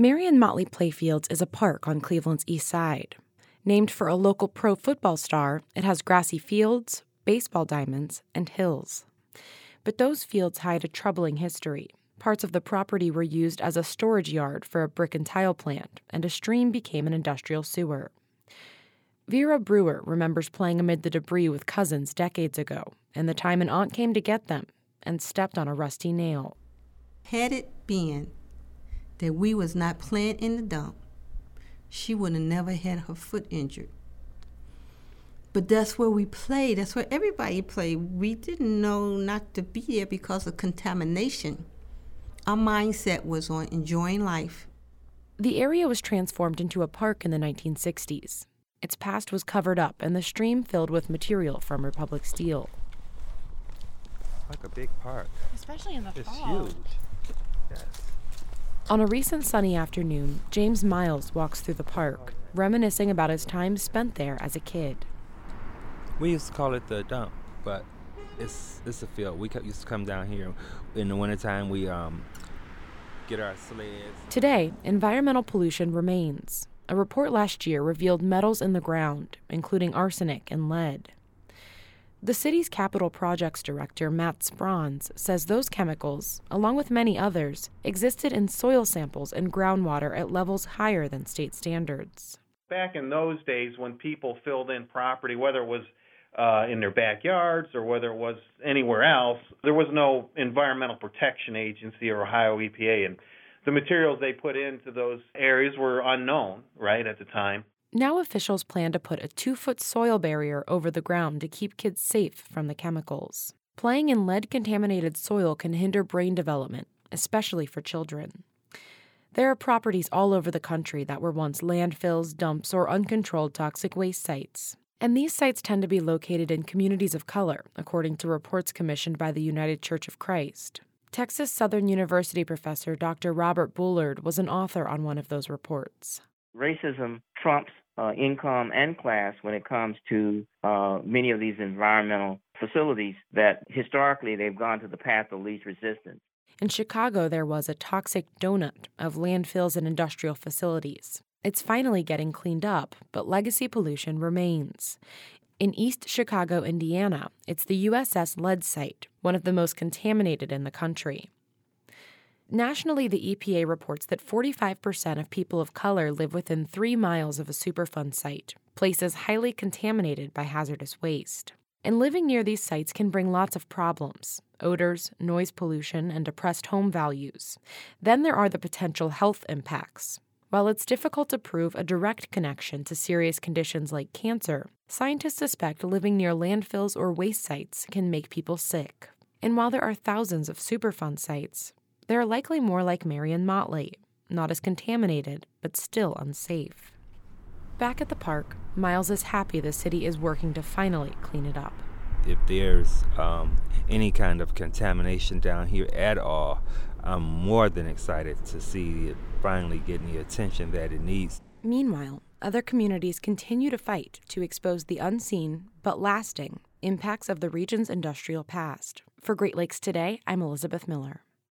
Marion Motley Playfields is a park on Cleveland's east side. Named for a local pro football star, it has grassy fields, baseball diamonds, and hills. But those fields hide a troubling history. Parts of the property were used as a storage yard for a brick and tile plant, and a stream became an industrial sewer. Vera Brewer remembers playing amid the debris with cousins decades ago, and the time an aunt came to get them and stepped on a rusty nail. Had it been that we was not playing in the dump, she would have never had her foot injured. But that's where we played. That's where everybody played. We didn't know not to be there because of contamination. Our mindset was on enjoying life. The area was transformed into a park in the 1960s. Its past was covered up and the stream filled with material from Republic Steel. Like a big park. Especially in the It's fall. huge. Yes. On a recent sunny afternoon, James Miles walks through the park, reminiscing about his time spent there as a kid. We used to call it the dump, but it's it's a field. We used to come down here in the wintertime. We um get our sleds. Today, environmental pollution remains. A report last year revealed metals in the ground, including arsenic and lead. The city's capital projects director, Matt Spronz, says those chemicals, along with many others, existed in soil samples and groundwater at levels higher than state standards. back in those days when people filled in property, whether it was uh, in their backyards or whether it was anywhere else, there was no Environmental Protection Agency or Ohio EPA, and the materials they put into those areas were unknown, right, at the time. Now officials plan to put a two foot soil barrier over the ground to keep kids safe from the chemicals. Playing in lead contaminated soil can hinder brain development, especially for children. There are properties all over the country that were once landfills, dumps, or uncontrolled toxic waste sites. And these sites tend to be located in communities of color, according to reports commissioned by the United Church of Christ. Texas Southern University professor Dr. Robert Bullard was an author on one of those reports. racism trumps uh, income and class when it comes to uh, many of these environmental facilities that historically they've gone to the path of least resistance. In Chicago, there was a toxic donut of landfills and industrial facilities. It's finally getting cleaned up, but legacy pollution remains. In East Chicago, Indiana, it's the USS Lead Site, one of the most contaminated in the country. Nationally, the EPA reports that 45% of people of color live within three miles of a Superfund site, places highly contaminated by hazardous waste. And living near these sites can bring lots of problems odors, noise pollution, and depressed home values. Then there are the potential health impacts. While it's difficult to prove a direct connection to serious conditions like cancer, scientists suspect living near landfills or waste sites can make people sick. And while there are thousands of Superfund sites, there are likely more like Marion Motley, not as contaminated, but still unsafe. Back at the park, Miles is happy the city is working to finally clean it up. If there's um, any kind of contamination down here at all, I'm more than excited to see it finally getting the attention that it needs. Meanwhile, other communities continue to fight to expose the unseen but lasting impacts of the region's industrial past. For Great Lakes Today, I'm Elizabeth Miller.